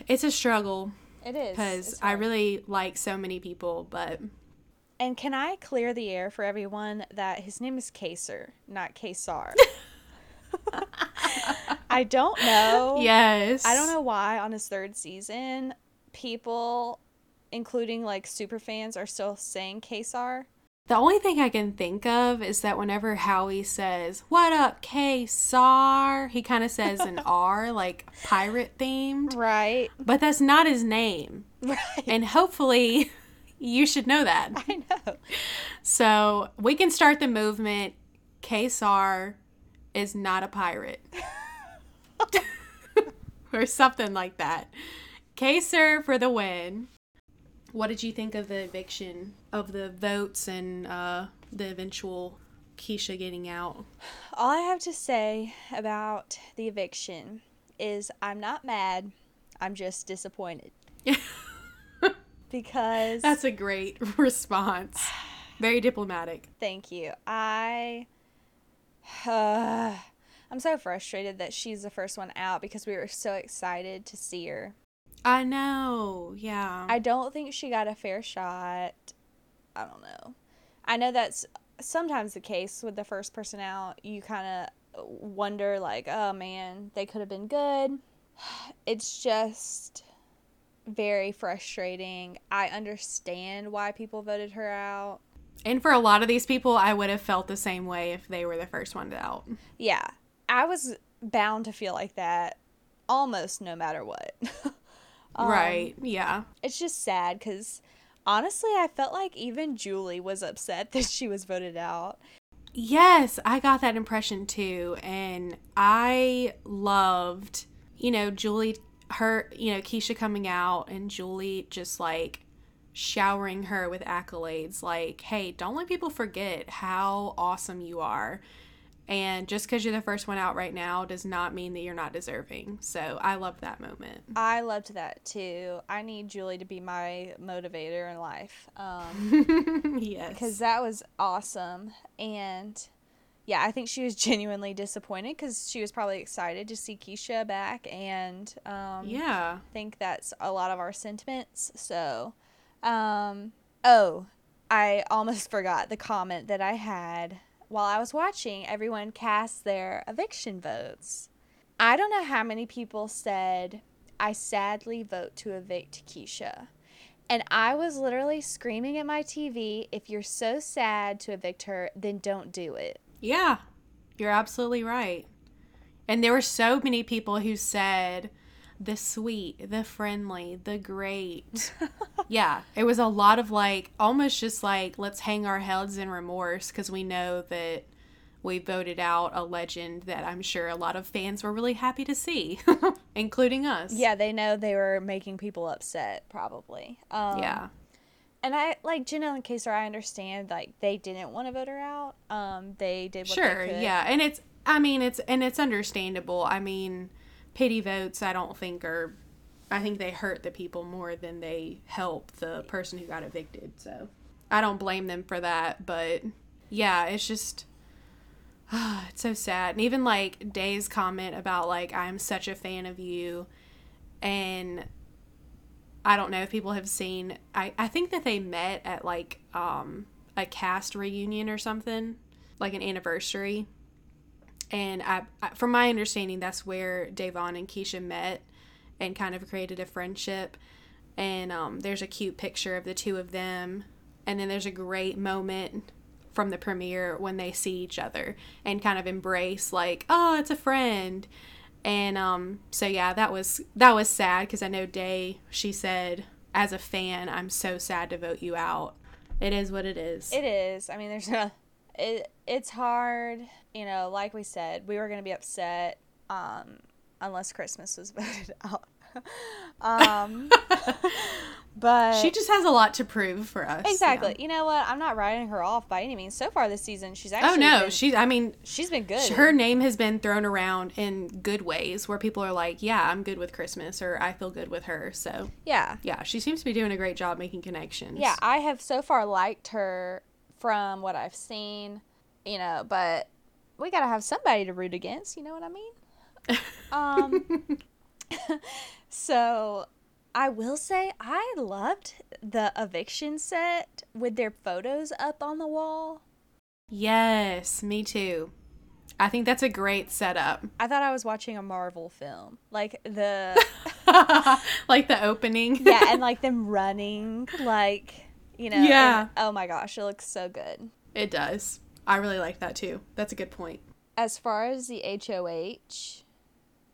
it's a struggle It is. because I really like so many people, but And can I clear the air for everyone that his name is Kaysar, not Kesar? I don't know. yes, I don't know why on his third season, people, including like super fans, are still saying Kesar. The only thing I can think of is that whenever Howie says, What up, K Sar? He kind of says an R, like pirate themed. Right. But that's not his name. Right. And hopefully you should know that. I know. So we can start the movement. K Sar is not a pirate. or something like that. Kaysar for the win. What did you think of the eviction of the votes and uh, the eventual Keesha getting out? All I have to say about the eviction is I'm not mad. I'm just disappointed because That's a great response. Very diplomatic. Thank you. I. I'm so frustrated that she's the first one out because we were so excited to see her. I know. Yeah. I don't think she got a fair shot. I don't know. I know that's sometimes the case with the first person out. You kind of wonder, like, oh man, they could have been good. It's just very frustrating. I understand why people voted her out. And for a lot of these people, I would have felt the same way if they were the first one to out. Yeah, I was bound to feel like that almost no matter what. Um, right. Yeah. It's just sad because honestly, I felt like even Julie was upset that she was voted out. Yes, I got that impression too. And I loved, you know, Julie, her, you know, Keesha coming out and Julie just like showering her with accolades like, hey, don't let people forget how awesome you are. And just because you're the first one out right now does not mean that you're not deserving. So I loved that moment. I loved that too. I need Julie to be my motivator in life. Um, yes. because that was awesome and yeah i think she was genuinely disappointed because she was probably excited to see keesha back and um, yeah. I think that's a lot of our sentiments so um, oh i almost forgot the comment that i had while i was watching everyone cast their eviction votes i don't know how many people said i sadly vote to evict keesha and I was literally screaming at my TV, if you're so sad to evict her, then don't do it. Yeah, you're absolutely right. And there were so many people who said, the sweet, the friendly, the great. yeah, it was a lot of like almost just like let's hang our heads in remorse because we know that we voted out a legend that I'm sure a lot of fans were really happy to see, including us. Yeah, they know they were making people upset, probably. Um, Yeah. And I like Janelle and Kaysar. I understand like they didn't want to vote her out. Um, they did what Sure, they could. yeah. And it's I mean it's and it's understandable. I mean, pity votes I don't think are I think they hurt the people more than they help the person who got evicted. So I don't blame them for that, but yeah, it's just it's so sad. And even like Day's comment about like I'm such a fan of you and I don't know if people have seen I, I think that they met at like um a cast reunion or something, like an anniversary. And I, I from my understanding that's where Da'Vonne and Keesha met and kind of created a friendship. And um, there's a cute picture of the two of them. And then there's a great moment from the premiere when they see each other and kind of embrace like, oh, it's a friend. And um, so yeah, that was that was sad because I know Day. She said, as a fan, I'm so sad to vote you out. It is what it is. It is. I mean, there's no. It it's hard. You know, like we said, we were gonna be upset um, unless Christmas was voted out. um, but she just has a lot to prove for us. exactly. yeah. You know what? I'm not writing her off by any means. So far this season, she's actually. Oh no, been- she. I mean, she's been good. her name has been thrown around in good ways where people are like, "Yeah, I'm good with Christmas," or "I feel good with her." So yeah. yeah, she seems to be doing a great job making connections. Yeah, I have so far liked her from what I've seen, you know, but we got to have somebody to root against, you know what I mean? Um so I will say I loved the eviction set with their photos up on the wall. yes, me too. I think that's a great setup. I thought I was watching a Marvel film. Like the like the opening. yeah, and like them running like, you know, and- Yeah. oh my gosh, it looks so good. it does. I really like that too. That's a good point. As far as the HOH,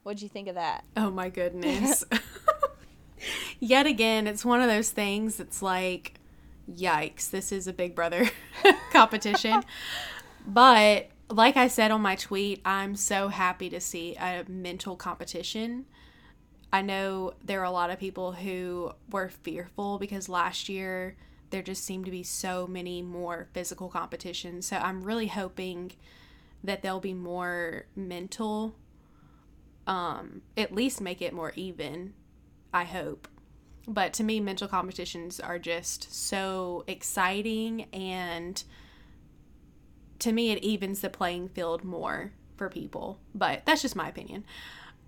what'd you think of that? Oh my goodness. Yet again, it's one of those things that's like, yikes, this is a big brother competition. but like I said on my tweet, I'm so happy to see a mental competition. I know there are a lot of people who were fearful because last year there just seem to be so many more physical competitions. So I'm really hoping that there'll be more mental um at least make it more even i hope. But to me mental competitions are just so exciting and to me it evens the playing field more for people. But that's just my opinion.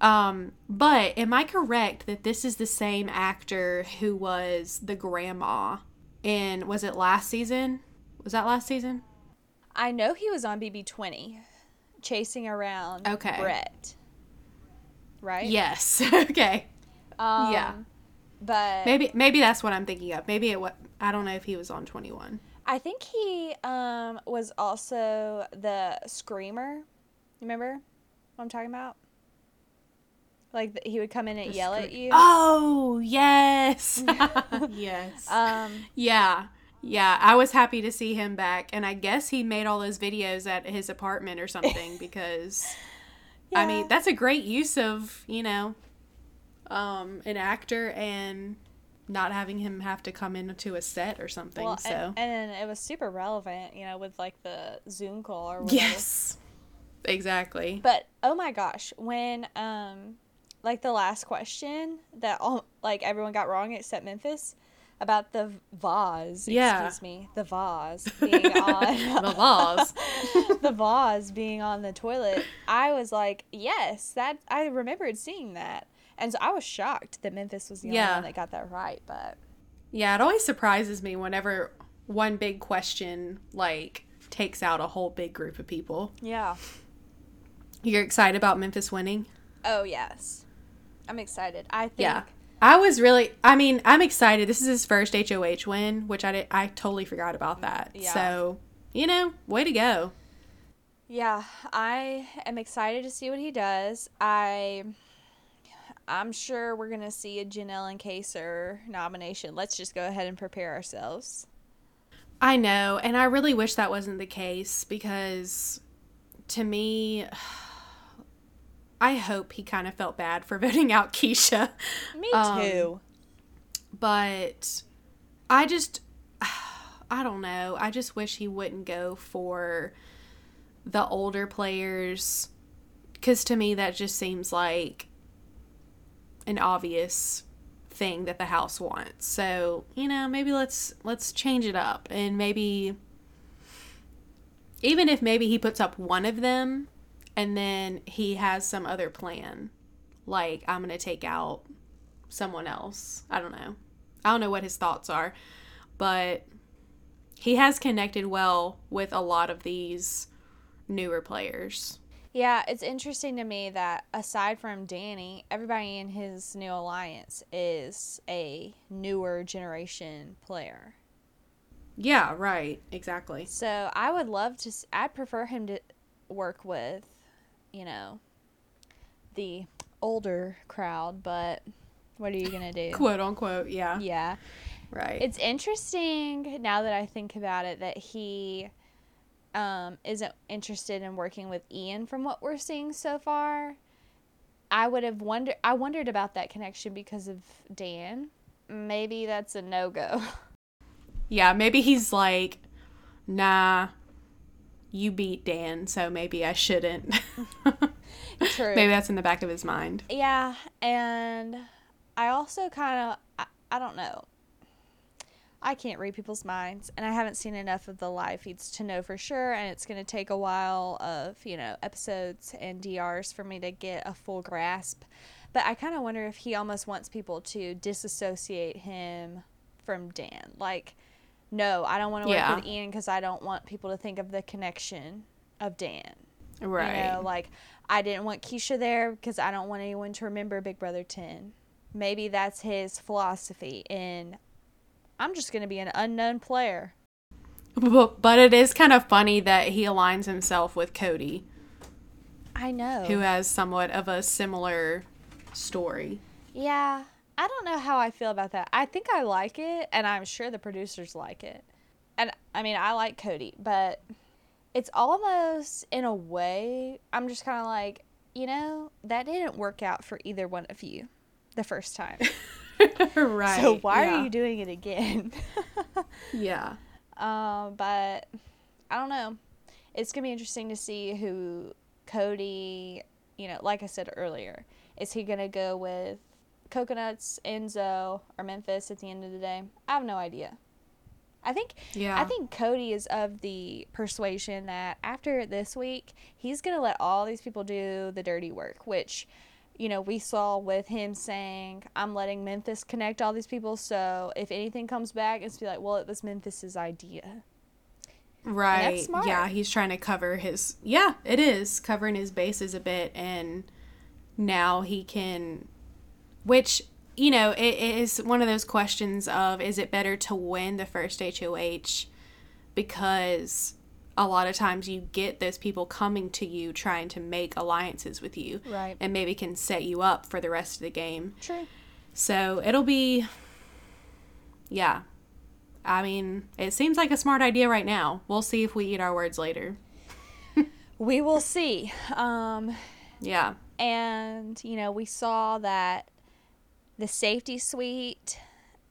Um but am i correct that this is the same actor who was the grandma in was it last season was that last season I know he was on BB20 chasing around Okay. Brett. Right? yes okay Um, yeah. But maybe maybe that's what i'm thinking of maybe it what i don't know if he was on 21 I think he um was also the screamer. You remember what I'm talking about? Like he would come in and yell at you. Oh, yes. yes. Um yeah. Yeah, I was happy to see him back and I guess he made all those videos at his apartment or something because I mean, that's a great use of, you know, um an actor and not having him have to come into a set or something. well, so, and, and it was super relevant, you know, with like the Zoom call or whatever. yes. Exactly. But oh my gosh, when um like the last question that all like everyone got wrong except Memphis about the vase, Yeah. excuse me, the vase being on the laws. the vase being on the toilet, I was like, yes, that I remembered seeing that. And so I was shocked that Memphis was the only Yeah. one that got that right, but Yeah, it always surprises me whenever one big question like takes out a whole big group of people. yeah. You're excited about Memphis winning? Oh yes. I'm excited. I think Yeah. I was really I mean, I'm excited. This is his first HOH win, which I did, I totally forgot about that. Yeah. So, you know, way to go. Yeah, I am excited to see what he does. I I'm sure we're gonna see a Janelle and Kaysar nomination. Let's just go ahead and prepare ourselves. I know, and I really wish that wasn't the case because to me I hope he kind of felt bad for voting out Keesha. Me too. Um, but I just I don't know. I just wish he wouldn't go for the older players cuz to me that just seems like an obvious thing that the house wants. So, you know, maybe let's let's change it up and maybe even if maybe he puts up one of them and then he has some other plan. Like I'm going to take out someone else. I don't know. I don't know what his thoughts are, but he has connected well with a lot of these newer players. Yeah, it's interesting to me that aside from Dani, everybody in his new alliance is a newer generation player. Yeah, right. Exactly. So I would love to. i'd prefer him to work with, you know, the older crowd. But what are you gonna do? Quote unquote. Yeah. Yeah, Right. it's interesting now that I think about it that he um, isn't interested in working with Ian from what we're seeing so far. I would have wondered. I wondered about that connection because of Dan. Maybe that's a no go. yeah, maybe he's like, nah, you beat Dan, so maybe I shouldn't. True. maybe that's in the back of his mind. Yeah, and I also kind of I, I don't know. I can't read people's minds, and I haven't seen enough of the live feeds to know for sure. And it's going to take a while of you know episodes and DRs for me to get a full grasp. But I kind of wonder if he almost wants people to disassociate him from Dan. Like, no, I don't want to work Yeah. with Ian because I don't want people to think of the connection of Dan. Right. You know, like I didn't want Keesha there because I don't want anyone to remember Big Brother 10. Maybe that's his philosophy and I'm just going to be an unknown player. But, but it is kind of funny that he aligns himself with Cody, I know. who has somewhat of a similar story. yeah. I don't know how I feel about that. I think I like it and I'm sure the producers like it. And I mean, I like Cody, but it's almost in a way I'm just kind of like, you know, that didn't work out for either one of you the first time. right. So why yeah. are you doing it again? Yeah. um, but I don't know. It's gonna be interesting to see who Cody. You know, like I said earlier, is he gonna go with Coconuts, Enzo, or Memphis at the end of the day? I have no idea. I think Yeah. I think Cody is of the persuasion that after this week, he's going to let all these people do the dirty work, which, you know, we saw with him saying, I'm letting Memphis connect all these people. So if anything comes back, it's be like, well, it was Memphis's idea. Right. Yeah, he's trying to cover his Yeah, it is covering his bases a bit and now he can which you know, it, is one of those questions of is it better to win the first HOH because a lot of times you get those people coming to you trying to make alliances with you Right. and maybe can set you up for the rest of the game. True. So it'll be, yeah. I mean, it seems like a smart idea right now. We'll see if we eat our words later. We will see. Um, Yeah. and, you know, we saw that the safety suite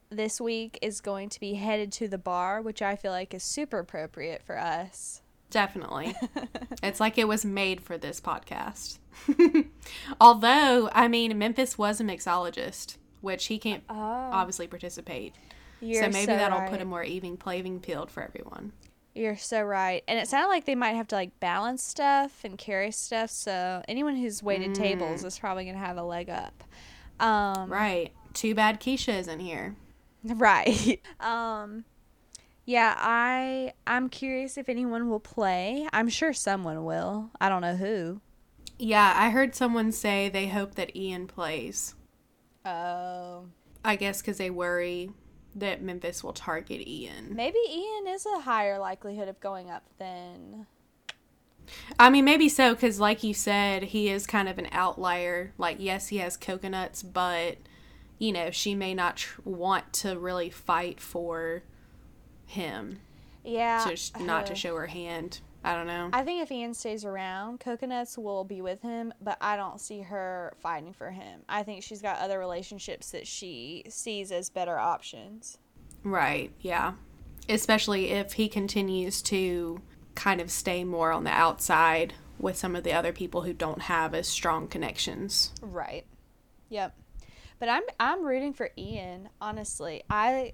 this week is going to be headed to the bar, which I feel like is super appropriate for us. Definitely. it's like it was made for this podcast. Although, I mean, Memphis was a mixologist, which he can't Oh, obviously participate. you're so maybe that'll right. put a more even playing field for everyone. You're so right. And it sounded like they might have to like balance stuff and carry stuff. So anyone who's waited tables mm. is probably going to have a leg up. Um, Right. Too bad Keesha isn't here. Right. um, yeah, I I'm curious if anyone will play. I'm sure someone will. I don't know who. Yeah, I heard someone say they hope that Ian plays. Oh. I guess because they worry that Memphis will target Ian. Maybe Ian is a higher likelihood of going up than I mean, maybe so, because like you said, he is kind of an outlier. Like, yes, he has coconuts, but, you know, she may not tr- want to really fight for him. Yeah. Just not to uh, show her hand. I don't know. I think if Ian stays around, Coconuts will be with him, but I don't see her fighting for him. I think she's got other relationships that she sees as better options. Right, yeah. Especially if he continues to kind of stay more on the outside with some of the other people who don't have as strong connections. Right. Yep. But I'm I'm rooting for Ian, honestly. I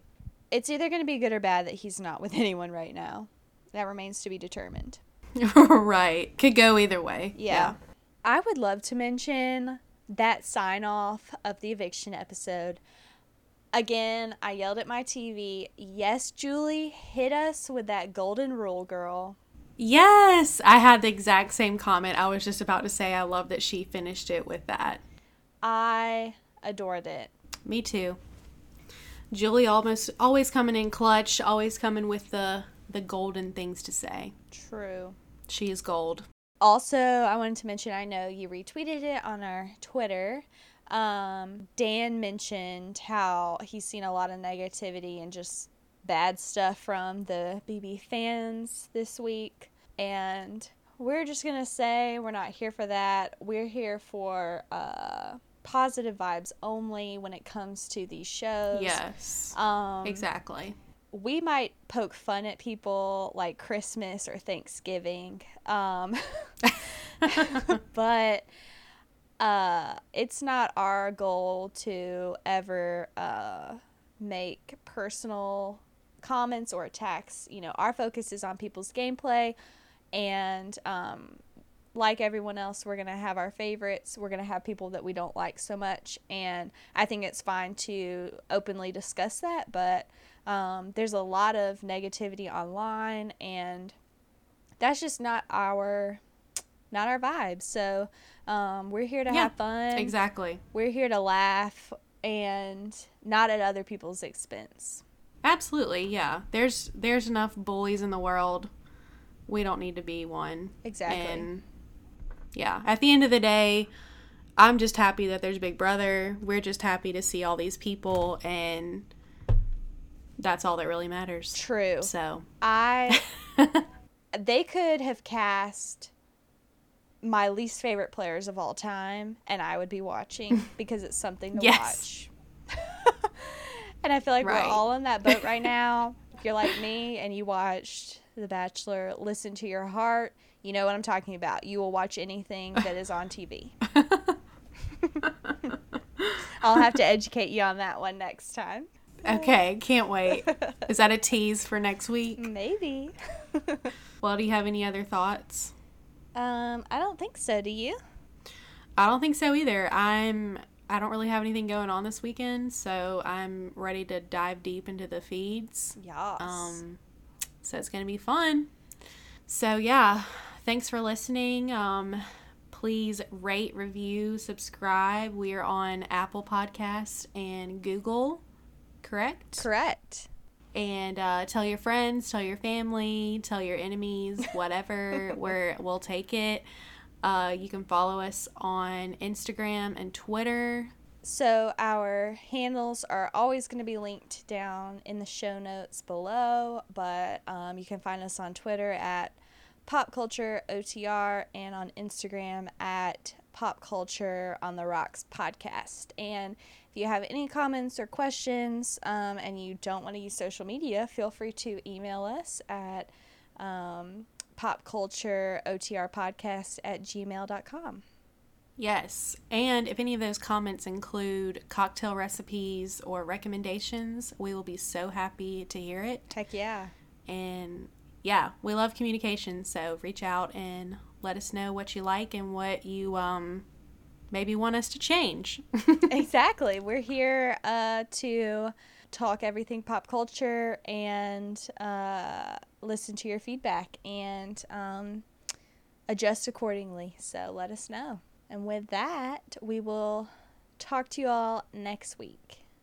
it's either going to be good or bad that he's not with anyone right now. That remains to be determined. right. Could go either way. Yeah. I would love to mention that sign off of the eviction episode. Again, I yelled at my TV. Yes, Julie, hit us with that golden rule, girl. Yes, I had the exact same comment. I was just about to say I love that she finished it with that. I adored it. Me too. Julie almost always coming in clutch, always coming with the the golden things to say. True. She is gold. Also, I wanted to mention I know you retweeted it on our Twitter. Um, Dan mentioned how he's seen a lot of negativity and just bad stuff from the BB fans this week. And we're just going to say we're not here for that. We're here for uh, positive vibes only when it comes to these shows. Yes. Um, exactly. we might poke fun at people like Christmas or Thanksgiving. Um, but uh, it's not our goal to ever uh, make personal comments or attacks. You know, our focus is on people's gameplay, and um, like everyone else, we're gonna have our favorites. We're gonna have people that we don't like so much, and I think it's fine to openly discuss that. But um, there's a lot of negativity online, and that's just not our not our vibe. So um, we're here to Yeah, have fun. Exactly. We're here to laugh and not at other people's expense. Absolutely. Yeah. There's there's enough bullies in the world. We don't need to be one. Exactly. And yeah, at the end of the day, I'm just happy that there's Big Brother. We're just happy to see all these people and that's all that really matters. True. So, I they could have cast my least favorite players of all time and I would be watching because it's something to Yes. watch. And I feel like Right. we're all in that boat right now. If you're like me and you watched The Bachelor, listen to your heart. You know what I'm talking about. You will watch anything that is on TV. I'll have to educate you on that one next time. okay, can't wait. Is that a tease for next week? Maybe. Well, do you have any other thoughts? um, I don't think so. Do you? I don't think so either. I'm I don't really have anything going on this weekend, so I'm ready to dive deep into the feeds. Yes. Um, so it's gonna be fun. So yeah, thanks for listening. Um, please rate, review, subscribe. We are on Apple Podcasts and Google, correct? Correct. And uh, tell your friends, tell your family, tell your enemies, whatever. We're we'll take it. Uh, you can follow us on Instagram and Twitter. So our handles are always going to be linked down in the show notes below, but um, you can find us on Twitter at Pop Culture OTR and on Instagram at Pop Culture on the Rocks podcast. And if you have any comments or questions um, and you don't want to use social media, feel free to email us at um, popcultureotrpodcast at gmail.com. Yes. And if any of those comments include cocktail recipes or recommendations, we will be so happy to hear it. Heck yeah. And yeah, we love communication. So reach out and let us know what you like and what you um, maybe want us to change. exactly. We're here uh, to talk everything pop culture and uh, listen to your feedback and um, adjust accordingly. So let us know. And with that, we will talk to you all next week.